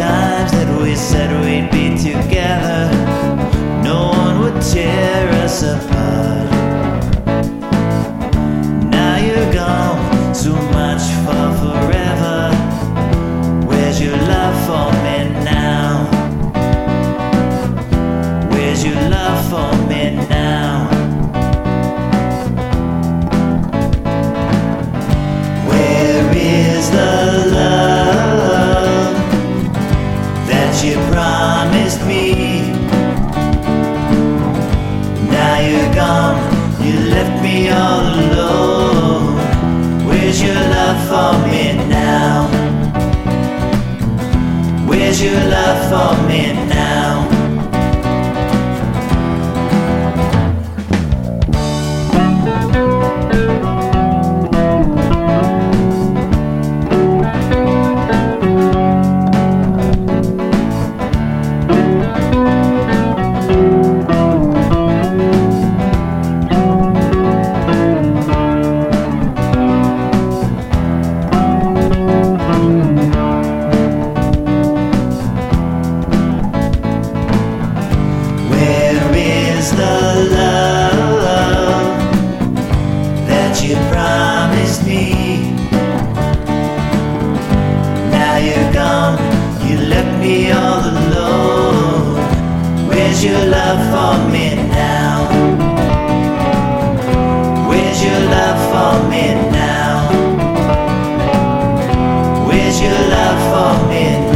times that we said we'd be. Me? Now you're gone, you left me all alone. Where's your love for me now? Where's your love for me now? Where's your love for me now? Where's your love for me now? Where's your love for me now?